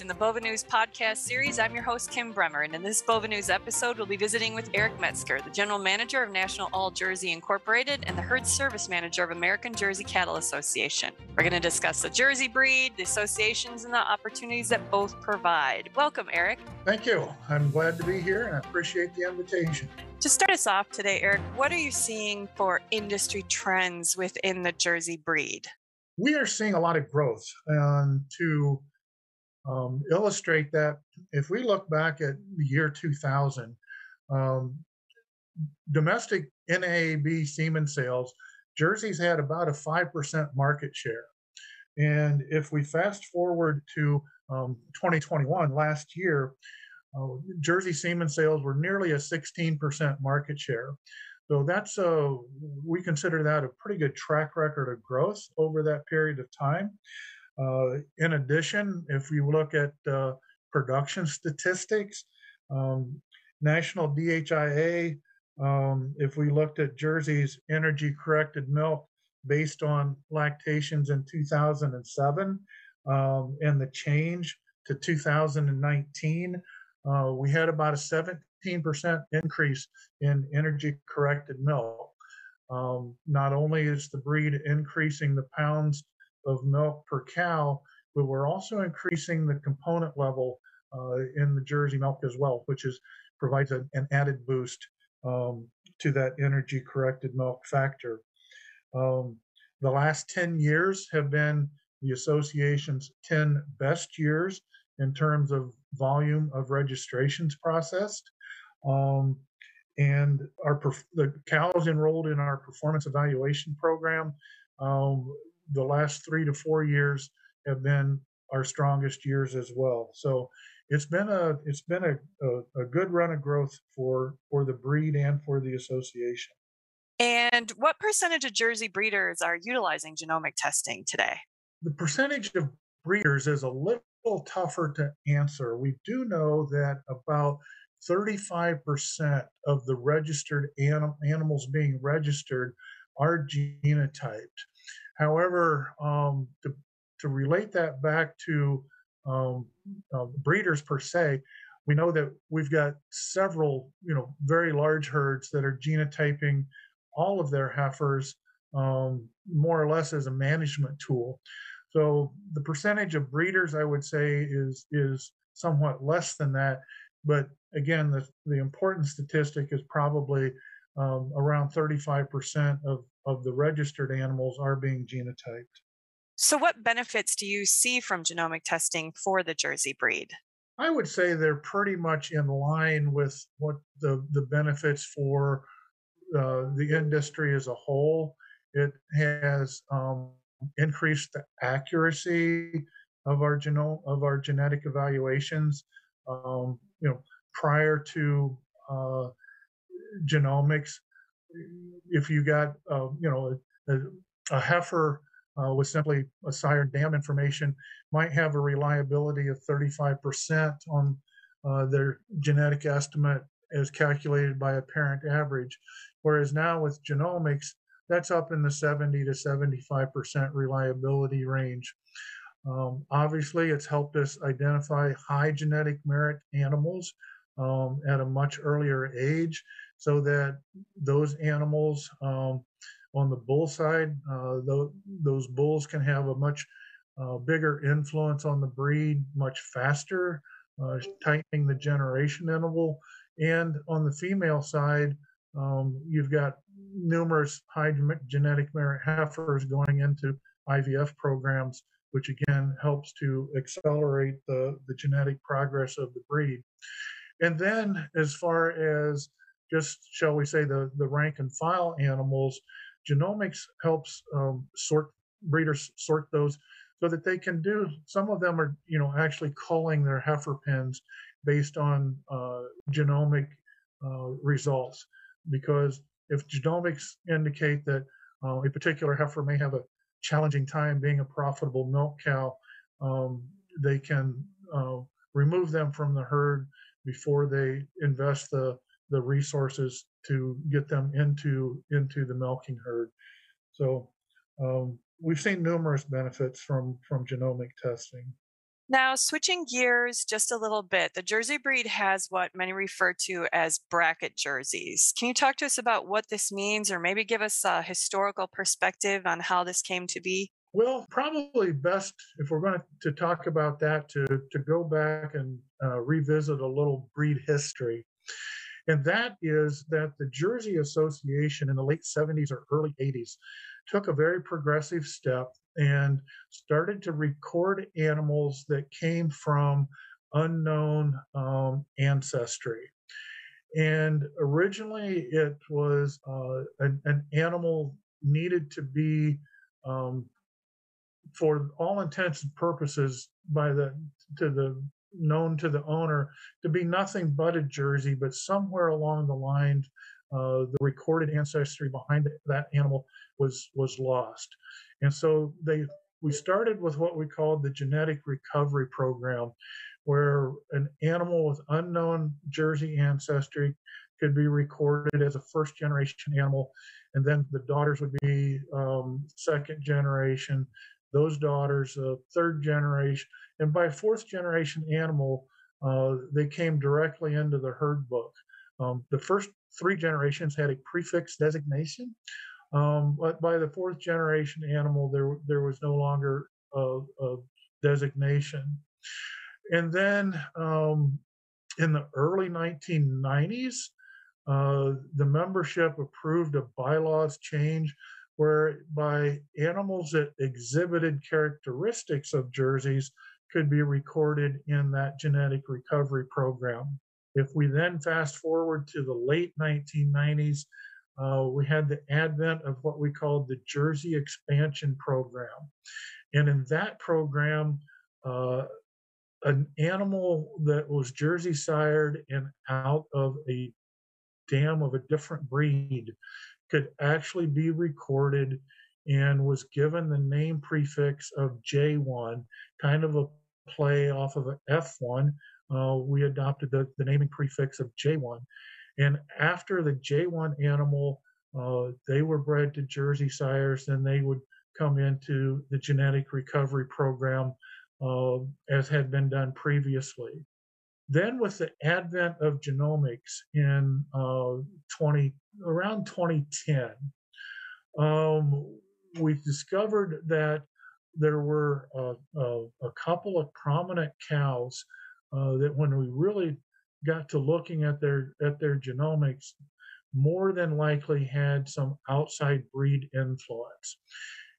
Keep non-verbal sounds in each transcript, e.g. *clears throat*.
in the Bova News podcast series. I'm your host, Kim Bremer, and in this Bova News episode, we'll be visiting with Eric Metzger, the General Manager of National All Jersey Incorporated and the Herd Service Manager of American Jersey Cattle Association. We're going to discuss the Jersey breed, the associations, and the opportunities that both provide. Welcome, Eric. Thank you. I'm glad to be here and I appreciate the invitation. To start us off today, Eric, what are you seeing for industry trends within the Jersey breed? We are seeing a lot of growth. And to um, illustrate that, if we look back at the year 2000, um, domestic NAAB semen sales, Jersey's had about a 5% market share. And if we fast forward to um, 2021, last year, uh, Jersey semen sales were nearly a 16% market share. So that's a, we consider that a pretty good track record of growth over that period of time. Uh, in addition, if you look at uh, production statistics, um, National DHIA, um, if we looked at Jersey's energy corrected milk based on lactations in 2007 um, and the change to 2019, uh, we had about a 17% increase in energy corrected milk. Um, not only is the breed increasing the pounds of milk per cow, but we're also increasing the component level uh, in the Jersey milk as well, which is provides a, an added boost um, to that energy corrected milk factor. Um, the last 10 years have been the association's 10 best years in terms of volume of registrations processed. Um, and our the cows enrolled in our performance evaluation program um, the last three to four years have been our strongest years as well. So it's been a it's been a, a, a, good run of growth for for the breed and for the association. And what percentage of Jersey breeders are utilizing genomic testing today? The percentage of breeders is a little tougher to answer. We do know that about 35% of the registered anim- animals being registered are genotyped. However, um, to, to relate that back to um, uh, breeders per se, we know that we've got several, you know, very large herds that are genotyping all of their heifers um, more or less as a management tool. So the percentage of breeders, I would say, is is somewhat less than that. But again, the the important statistic is probably um, around 35% of, of the registered animals are being genotyped. So, what benefits do you see from genomic testing for the Jersey breed? I would say they're pretty much in line with what the, the benefits for uh, the industry as a whole. It has um, increased the accuracy of our genome of our genetic evaluations. Um, you know, prior to uh, genomics. If you got, uh, you know, a, a heifer uh, with simply a sire dam information, might have a reliability of 35% on uh, their genetic estimate as calculated by a parent average. Whereas now with genomics, that's up in the 70 to 75% reliability range. Um, obviously, it's helped us identify high genetic merit animals um, at a much earlier age so that those animals um, on the bull side, uh, th- those bulls can have a much uh, bigger influence on the breed much faster, uh, tightening the generation interval. And on the female side, um, you've got numerous high genetic merit heifers going into IVF programs, which again helps to accelerate the, the genetic progress of the breed. And then, as far as just shall we say the the rank and file animals, genomics helps um, sort breeders sort those so that they can do. Some of them are you know actually culling their heifer pens based on uh, genomic uh, results because if genomics indicate that uh, a particular heifer may have a challenging time being a profitable milk cow, um, they can uh, remove them from the herd before they invest the the resources to get them into into the milking herd. So um, we've seen numerous benefits from from genomic testing. Now, switching gears just a little bit, the Jersey breed has what many refer to as bracket jerseys. Can you talk to us about what this means or maybe give us a historical perspective on how this came to be? Well, probably best if we're going to talk about that to, to go back and uh, revisit a little breed history. And that is that the Jersey Association in the late 70s or early 80s took a very progressive step and started to record animals that came from unknown um, ancestry. And originally, it was uh, an, an, animal needed to be, um, for all intents and purposes, by the to the known to the owner to be nothing but a jersey, but somewhere along the line, uh, the recorded ancestry behind that animal was was lost. And so they we started with what we called the genetic recovery program, where an animal with unknown Jersey ancestry could be recorded as a first generation animal, and then the daughters would be um, second generation, those daughters uh, third generation, and by fourth generation animal, uh, they came directly into the herd book. Um, the first three generations had a prefix designation, um, but by the fourth generation animal, there there was no longer a, a designation. And then um, in the early 1990s, uh, the membership approved a bylaws change whereby animals that exhibited characteristics of jerseys could be recorded in that genetic recovery program. If we then fast forward to the late 1990s, uh, we had the advent of what we called the Jersey Expansion Program. And in that program, uh, an animal that was Jersey sired and out of a dam of a different breed could actually be recorded and was given the name prefix of J1, kind of a play off of an F1. Uh, we adopted the, the naming prefix of J1. And after the J1 animal, uh, they were bred to Jersey sires, then they would come into the genetic recovery program uh, as had been done previously. Then, with the advent of genomics in uh, 20 around 2010, um, we discovered that there were a, a, a couple of prominent cows uh, that, when we really got to looking at their at their genomics, more than likely had some outside breed influence.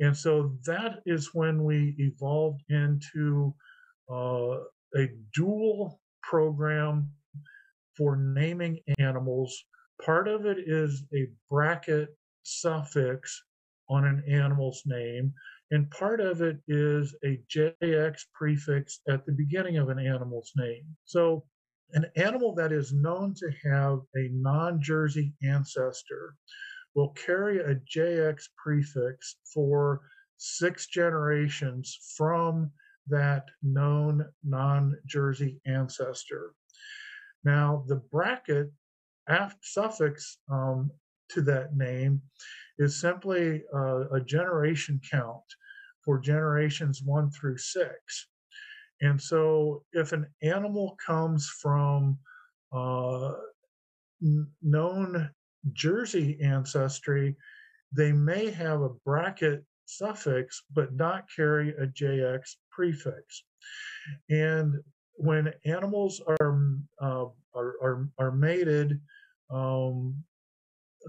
And so that is when we evolved into uh, a dual program for naming animals. Part of it is a bracket suffix on an animal's name, and part of it is a JX prefix at the beginning of an animal's name. So an animal that is known to have a non Jersey ancestor will carry a JX prefix for six generations from that known non Jersey ancestor. Now, the bracket after suffix um, to that name is simply uh, a generation count for generations one through six. And so, if an animal comes from uh, known Jersey ancestry, they may have a bracket suffix but not carry a JX prefix. And when animals are uh, are, are, are mated, um,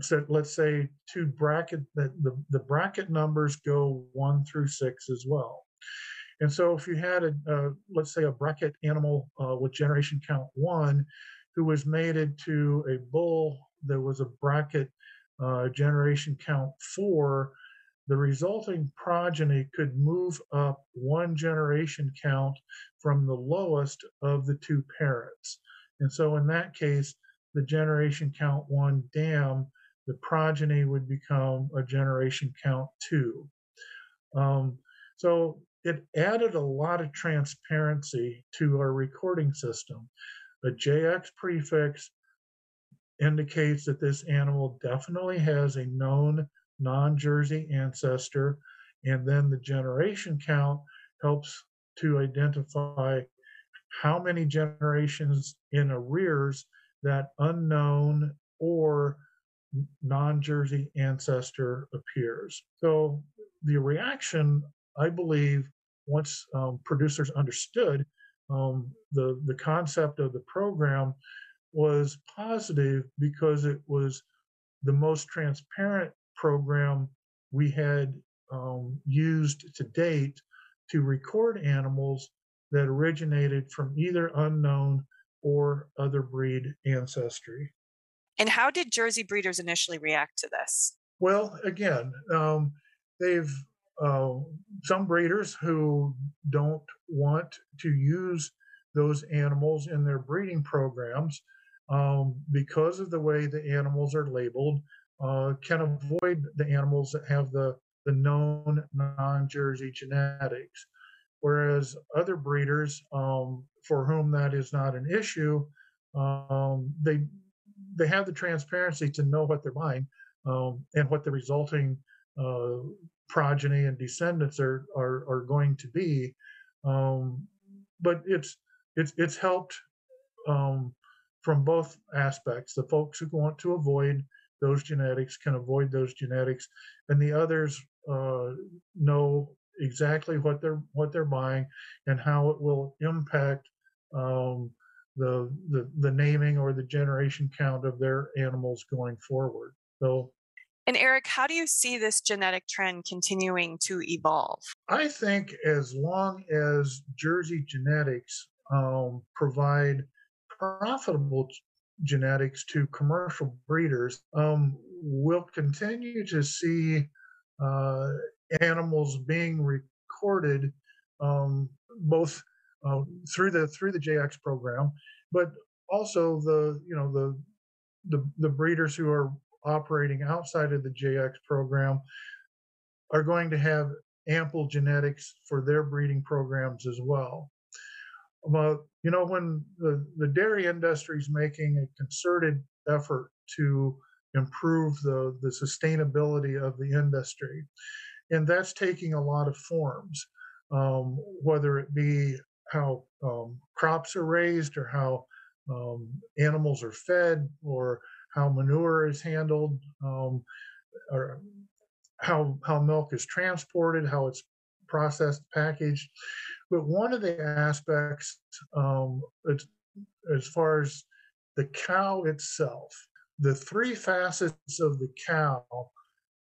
so let's say two bracket that the, the bracket numbers go one through six as well. And so if you had a, let's say a bracket animal uh, with generation count one who was mated to a bull that was a bracket uh, generation count four, the resulting progeny could move up one generation count from the lowest of the two parents. And so in that case, the generation count one dam, the progeny would become a generation count two. Um, so it added a lot of transparency to our recording system. The JX prefix indicates that this animal definitely has a known non Jersey ancestor, and then the generation count helps to identify how many generations in arrears that unknown or non Jersey ancestor appears. So the reaction, I believe, once um, producers understood um, the, the concept of the program, was positive because it was the most transparent program we had um, used to date to record animals that originated from either unknown or other breed ancestry. And how did Jersey breeders initially react to this? Well, again, um, they've uh, some breeders who don't want to use those animals in their breeding programs um, because of the way the animals are labeled uh, can avoid the animals that have the the known non-Jersey genetics. Whereas other breeders, um, for whom that is not an issue, um, they they have the transparency to know what they're buying um, and what the resulting uh, progeny and descendants are are, are going to be. Um, but it's it's it's helped um, from both aspects. The folks who want to avoid those genetics can avoid those genetics, and the others uh, know exactly what they're what they're buying and how it will impact um, the, the the naming or the generation count of their animals going forward. So. And Eric, how do you see this genetic trend continuing to evolve? I think as long as Jersey genetics um, provide profitable genetics to commercial breeders, um, we'll continue to see uh, animals being recorded um, both uh, through the through the JX program, but also the you know the the, the breeders who are operating outside of the JX program are going to have ample genetics for their breeding programs as well. Well, you know, when the, the dairy industry is making a concerted effort to improve the, the sustainability of the industry, and that's taking a lot of forms, um, whether it be how um, crops are raised or how um, animals are fed or how manure is handled um, or how how milk is transported, how it's processed, packaged. But one of the aspects, um, as far as the cow itself, the three facets of the cow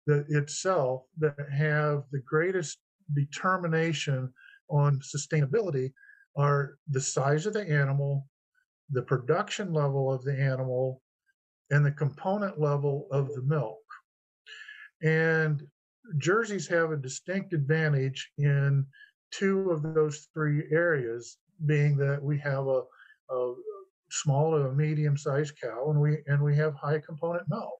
that itself that have the greatest determination on sustainability are the size of the animal, the production level of the animal, and the component level of the milk. And jerseys have a distinct advantage in two of those three areas, being that we have a, a small to a medium sized cow and we and we have high component milk.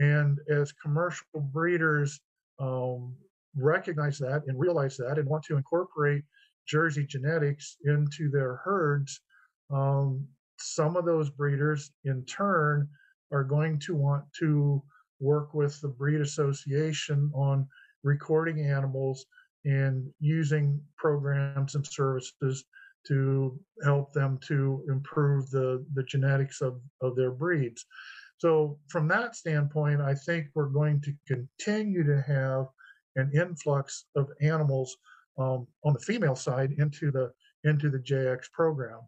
And as commercial breeders um, recognize that and realize that and want to incorporate Jersey genetics into their herds, um, some of those breeders in turn are going to want to work with the breed association on recording animals and using programs and services to help them to improve the, the genetics of, of their breeds. So, from that standpoint, I think we're going to continue to have an influx of animals um, on the female side into the into the JX program.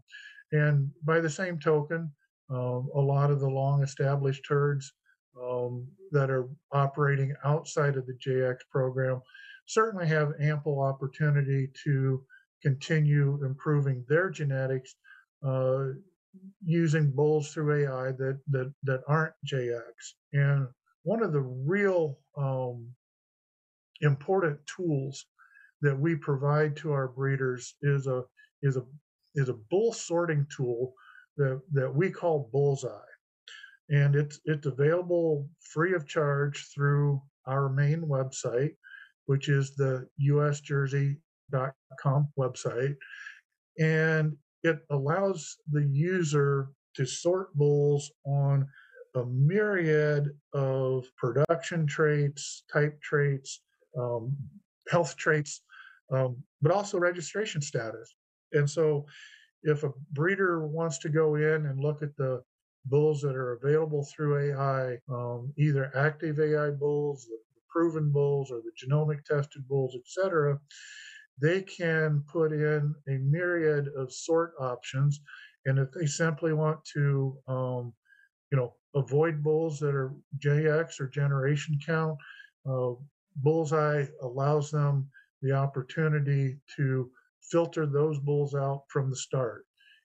And by the same token, um, a lot of the long established herds um, that are operating outside of the JX program certainly have ample opportunity to continue improving their genetics uh, using bulls through AI that that that aren't JX. And one of the real um, important tools that we provide to our breeders is a is a is a bull sorting tool that that we call Bullseye, and it's it's available free of charge through our main website, which is the usjersey.com website, and it allows the user to sort bulls on a myriad of production traits, type traits, um, health traits, um, but also registration status. And so, if a breeder wants to go in and look at the bulls that are available through AI, um, either active AI bulls, the proven bulls, or the genomic tested bulls, etc., they can put in a myriad of sort options. And if they simply want to, um, you know, avoid bulls that are JX or generation count, uh, Bullseye allows them the opportunity to filter those bulls out from the start.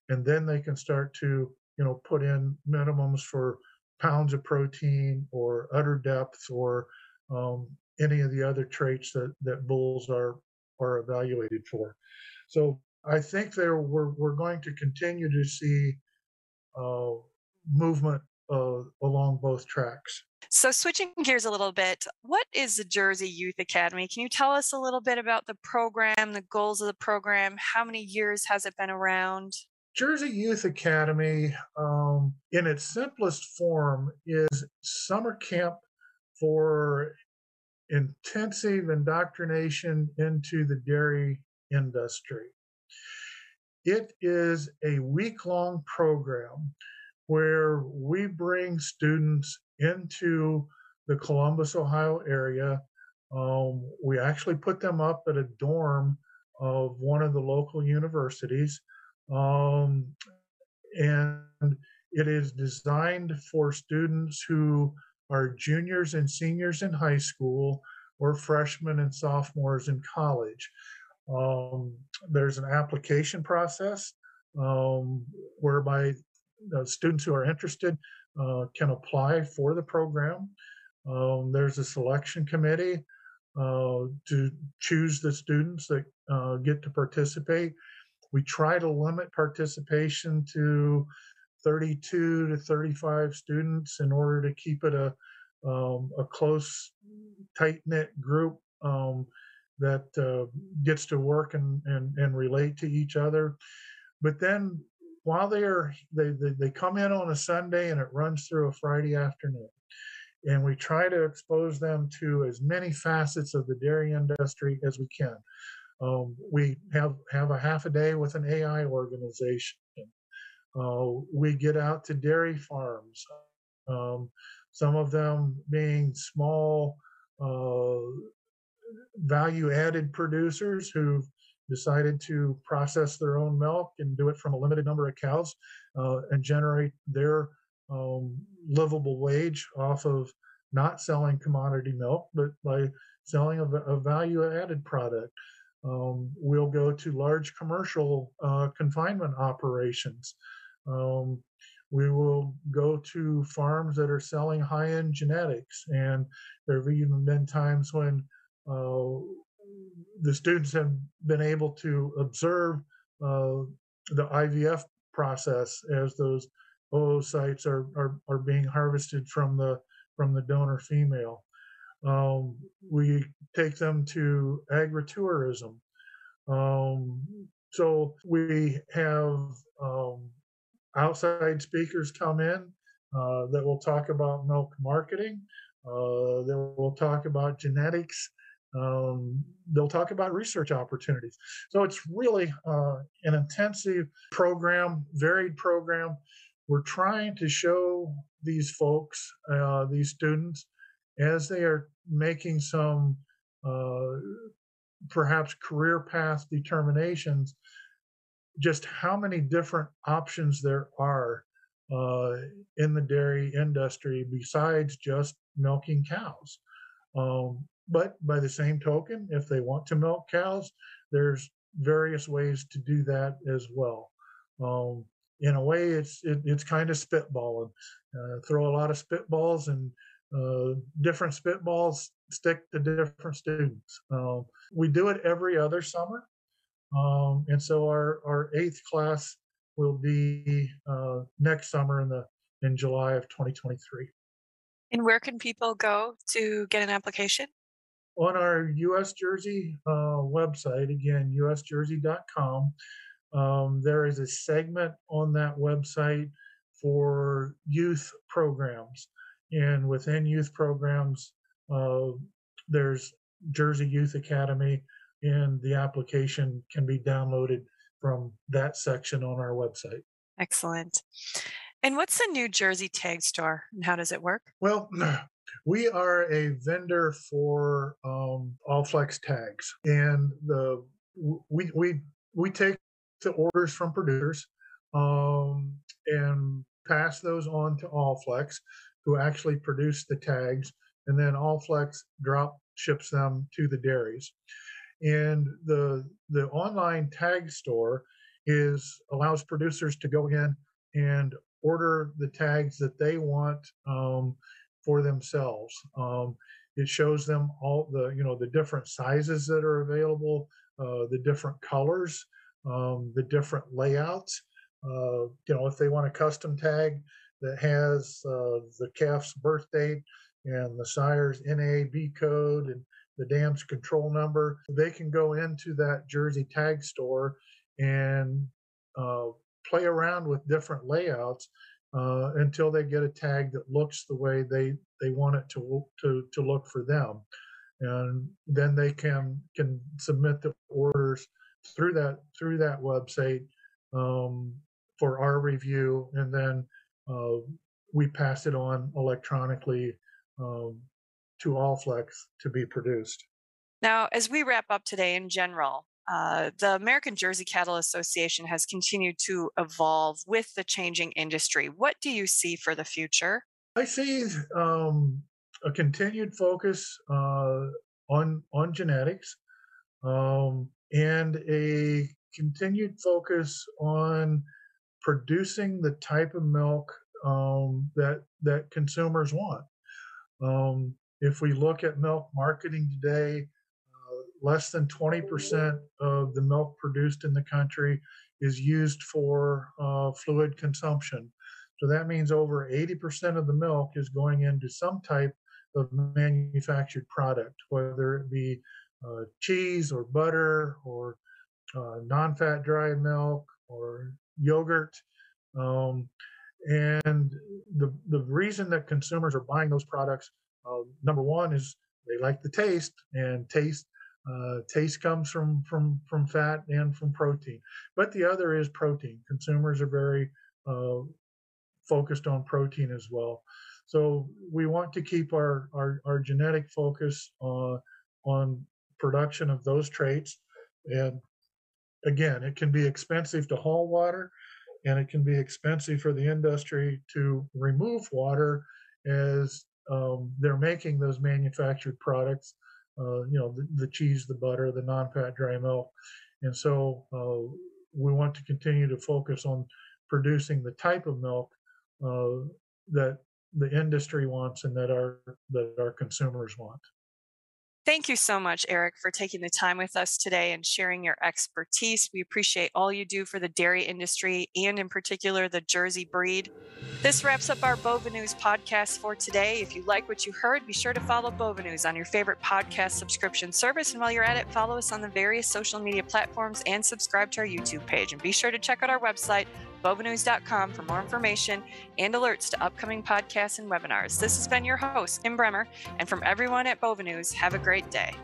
And then they can start to, you know, put in minimums for pounds of protein or udder depth or um, any of the other traits that, that bulls are are evaluated for. So I think there we're, we're going to continue to see uh, movement uh, along both tracks. So, switching gears a little bit, what is the Jersey Youth Academy? Can you tell us a little bit about the program, the goals of the program? How many years has it been around? Jersey Youth Academy, um, in its simplest form, is summer camp for intensive indoctrination into the dairy industry. It is a week long program where we bring students into the Columbus, Ohio area. Um, we actually put them up at a dorm of one of the local universities. Um, and it is designed for students who are juniors and seniors in high school or freshmen and sophomores in college. Um, there's an application process um, whereby students who are interested uh, can apply for the program. Um, there's a selection committee uh, to choose the students that uh, get to participate. We try to limit participation to 32 to 35 students in order to keep it a, um, a close, tight knit group um, that uh, gets to work and, and, and relate to each other. But then while they are they, they, they come in on a sunday and it runs through a friday afternoon and we try to expose them to as many facets of the dairy industry as we can. Um, we have have a half a day with an ai organization. Uh, we get out to dairy farms um, some of them being small uh, value added producers who've decided to process their own milk and do it from a limited number of cows uh, and generate their um, livable wage off of not selling commodity milk, but by selling a, a value added product. Um, we'll go to large commercial uh, confinement operations. Um, we will go to farms that are selling high end genetics. And there have even been times when uh, the students have been able to observe uh, the IVF process as those oocytes are, are, are being harvested from the from the donor female. Um, we take them to agritourism. Um, so we have um, outside speakers come in uh, that will talk about milk marketing, uh, that will talk about genetics, um, they'll talk about research opportunities. So it's really uh, an intensive program, varied program. We're trying to show these folks, uh, these students, as they are making some uh, perhaps career path determinations, just how many different options there are uh, in the dairy industry besides just milking cows. Um, but by the same token, if they want to milk cows, there's various ways to do that as well. Um, in a way, it's it, it's kind of spitballing. Uh, throw a lot of spitballs and uh, different spitballs stick to different students. Um, we do it every other summer, um, and so our our eighth class will be uh, next summer in the in July of 2023. And where can people go to get an application? On our US Jersey uh, website, again, usjersey.com, um, there is a segment on that website for youth programs. And within youth programs, uh, there's Jersey Youth Academy. and the application can be downloaded from that section on our website. Excellent. And what's the New Jersey Tag Store and how does it work? Well, *clears throat* we are a vendor for um, Allflex tags, and the we we we take the orders from producers um, and pass those on to Allflex, who actually produce the tags, and then Allflex drop ships them to the dairies. And the the online tag store is allows producers to go in and order the tags that they want um, for themselves. Um, it shows them all the you know the different sizes that are available, uh, the different colors, um, the different layouts. Uh, you know if they want a custom tag that has uh, the calf's birth date and the sire's NAB code and the dam's control number, they can go into that Jersey tag store and uh, play around with different layouts uh, until they get a tag that looks the way they they want it to to to look for them, and then they can can submit the orders through that through that website um, for our review, and then uh, we pass it on electronically um, to Allflex to be produced. Now, as we wrap up today in general, uh, the American Jersey Cattle Association has continued to evolve with the changing industry. What do you see for the future? I see um, a continued focus uh, on on genetics um, and a continued focus on producing the type of milk um, that that consumers want. Um, if we look at milk marketing today, less than 20% of the milk produced in the country is used for uh, fluid consumption. So that means over 80% of the milk is going into some type of manufactured product, whether it be uh, cheese or butter or uh, non fat dry milk or yogurt. Um, and the, the reason that consumers are buying those products, uh, number one, is they like the taste, and taste uh, taste comes from from from fat and from protein, but the other is protein. Consumers are very uh, focused on protein as well. So we want to keep our our, our genetic focus on on production of those traits. And again, it can be expensive to haul water, and it can be expensive for the industry to remove water as um, they're making those manufactured products uh, you know, the, the, cheese, the butter, the non-fat dry milk. And so uh, we want to continue to focus on producing the type of milk uh, that the industry wants and that our that our consumers want. Thank you so much, Eric, for taking the time with us today and sharing your expertise. We appreciate all you do for the dairy industry and, in particular, the Jersey breed. This wraps up our Bova News podcast for today. If you like what you heard, be sure to follow Bova News on your favorite podcast subscription service. And while you're at it, follow us on the various social media platforms and subscribe to our YouTube page. And be sure to check out our website, bovanews.com for more information and alerts to upcoming podcasts and webinars. This has been your host, Kim Bremer, and from everyone at Bova News, have a great day.